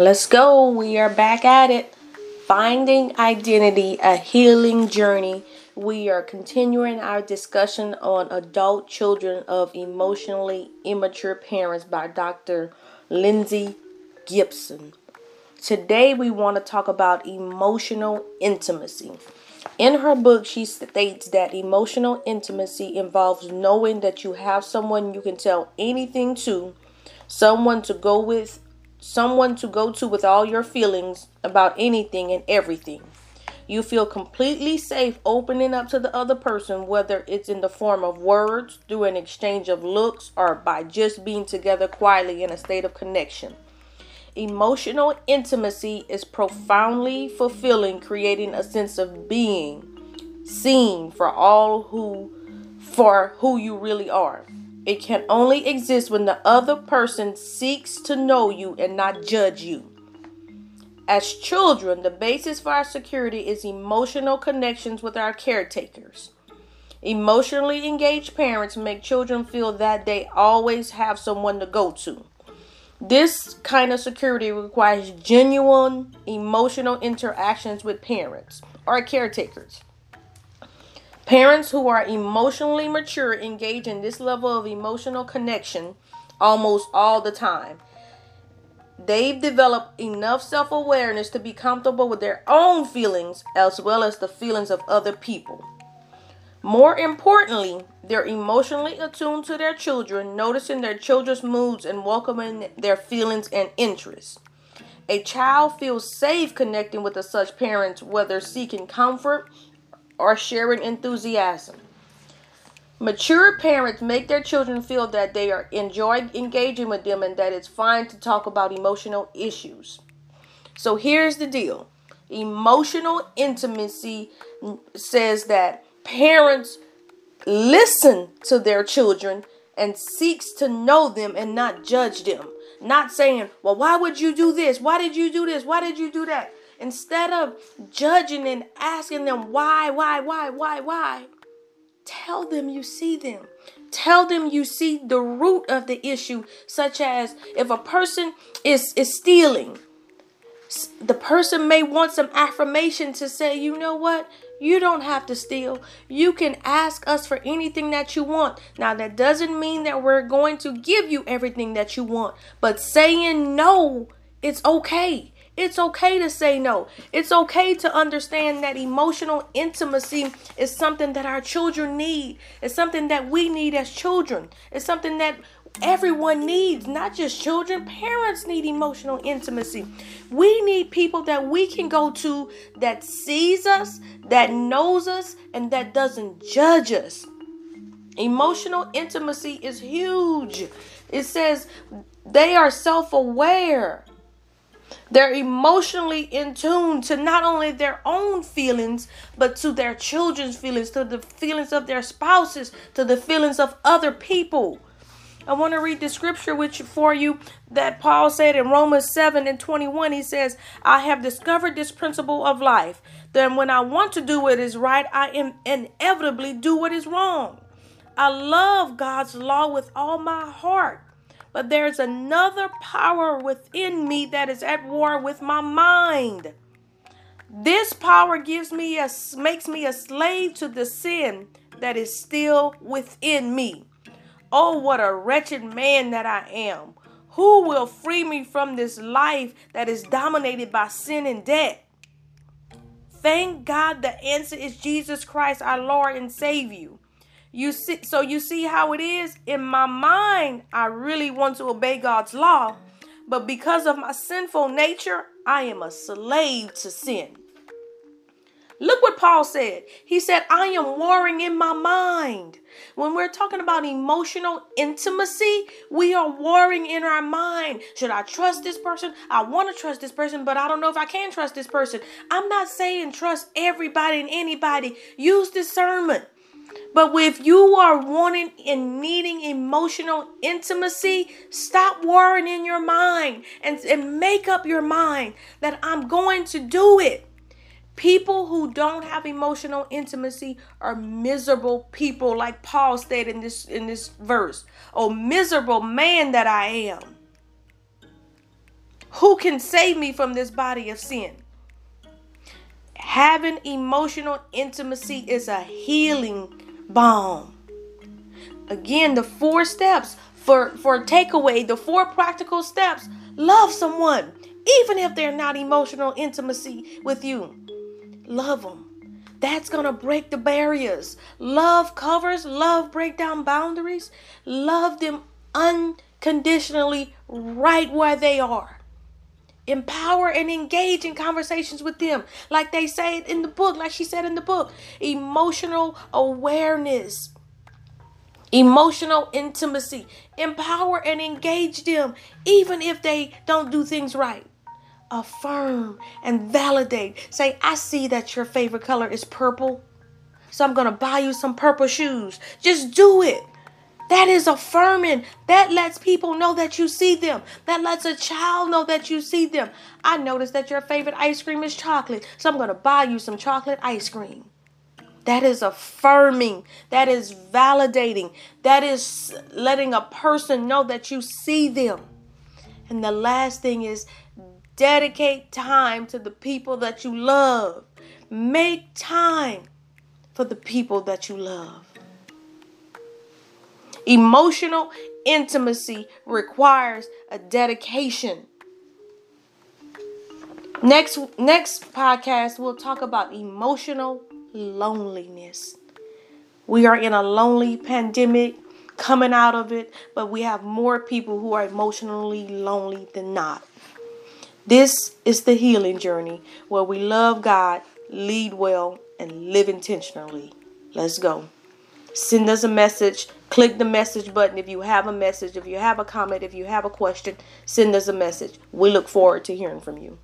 Let's go. We are back at it. Finding identity, a healing journey. We are continuing our discussion on adult children of emotionally immature parents by Dr. Lindsay Gibson. Today, we want to talk about emotional intimacy. In her book, she states that emotional intimacy involves knowing that you have someone you can tell anything to, someone to go with someone to go to with all your feelings about anything and everything. You feel completely safe opening up to the other person, whether it's in the form of words, through an exchange of looks, or by just being together quietly in a state of connection. Emotional intimacy is profoundly fulfilling, creating a sense of being seen for all who for who you really are. It can only exist when the other person seeks to know you and not judge you. As children, the basis for our security is emotional connections with our caretakers. Emotionally engaged parents make children feel that they always have someone to go to. This kind of security requires genuine emotional interactions with parents or caretakers. Parents who are emotionally mature engage in this level of emotional connection almost all the time. They've developed enough self awareness to be comfortable with their own feelings as well as the feelings of other people. More importantly, they're emotionally attuned to their children, noticing their children's moods and welcoming their feelings and interests. A child feels safe connecting with such parents, whether seeking comfort or sharing enthusiasm. Mature parents make their children feel that they are enjoy engaging with them and that it's fine to talk about emotional issues. So here's the deal. Emotional intimacy says that parents listen to their children and seeks to know them and not judge them. Not saying, "Well, why would you do this? Why did you do this? Why did you do that?" Instead of judging and asking them why, why, why, why, why, tell them you see them. Tell them you see the root of the issue, such as if a person is, is stealing, the person may want some affirmation to say, you know what? You don't have to steal. You can ask us for anything that you want. Now, that doesn't mean that we're going to give you everything that you want, but saying no, it's okay. It's okay to say no. It's okay to understand that emotional intimacy is something that our children need. It's something that we need as children. It's something that everyone needs, not just children. Parents need emotional intimacy. We need people that we can go to that sees us, that knows us, and that doesn't judge us. Emotional intimacy is huge. It says they are self aware. They're emotionally in tune to not only their own feelings, but to their children's feelings, to the feelings of their spouses, to the feelings of other people. I want to read the scripture which for you that Paul said in Romans 7 and 21. He says, I have discovered this principle of life. Then when I want to do what is right, I am inevitably do what is wrong. I love God's law with all my heart but there's another power within me that is at war with my mind. This power gives me a makes me a slave to the sin that is still within me. Oh, what a wretched man that I am. Who will free me from this life that is dominated by sin and death? Thank God the answer is Jesus Christ, our Lord and Savior. You see, so you see how it is? In my mind, I really want to obey God's law, but because of my sinful nature, I am a slave to sin. Look what Paul said. He said, I am warring in my mind. When we're talking about emotional intimacy, we are warring in our mind. Should I trust this person? I want to trust this person, but I don't know if I can trust this person. I'm not saying trust everybody and anybody. Use discernment. But if you are wanting and needing emotional intimacy, stop worrying in your mind and, and make up your mind that I'm going to do it. People who don't have emotional intimacy are miserable people, like Paul stated in this in this verse. Oh, miserable man that I am. Who can save me from this body of sin? Having emotional intimacy is a healing balm. Again, the four steps for for takeaway, the four practical steps. Love someone, even if they're not emotional intimacy with you. Love them. That's going to break the barriers. Love covers, love break down boundaries. Love them unconditionally right where they are. Empower and engage in conversations with them. Like they say it in the book, like she said in the book. Emotional awareness. Emotional intimacy. Empower and engage them even if they don't do things right affirm and validate. Say, I see that your favorite color is purple, so I'm going to buy you some purple shoes. Just do it. That is affirming. That lets people know that you see them. That lets a child know that you see them. I noticed that your favorite ice cream is chocolate, so I'm going to buy you some chocolate ice cream. That is affirming. That is validating. That is letting a person know that you see them. And the last thing is Dedicate time to the people that you love. Make time for the people that you love. Emotional intimacy requires a dedication. Next next podcast we'll talk about emotional loneliness. We are in a lonely pandemic coming out of it, but we have more people who are emotionally lonely than not. This is the healing journey where we love God, lead well, and live intentionally. Let's go. Send us a message. Click the message button if you have a message, if you have a comment, if you have a question, send us a message. We look forward to hearing from you.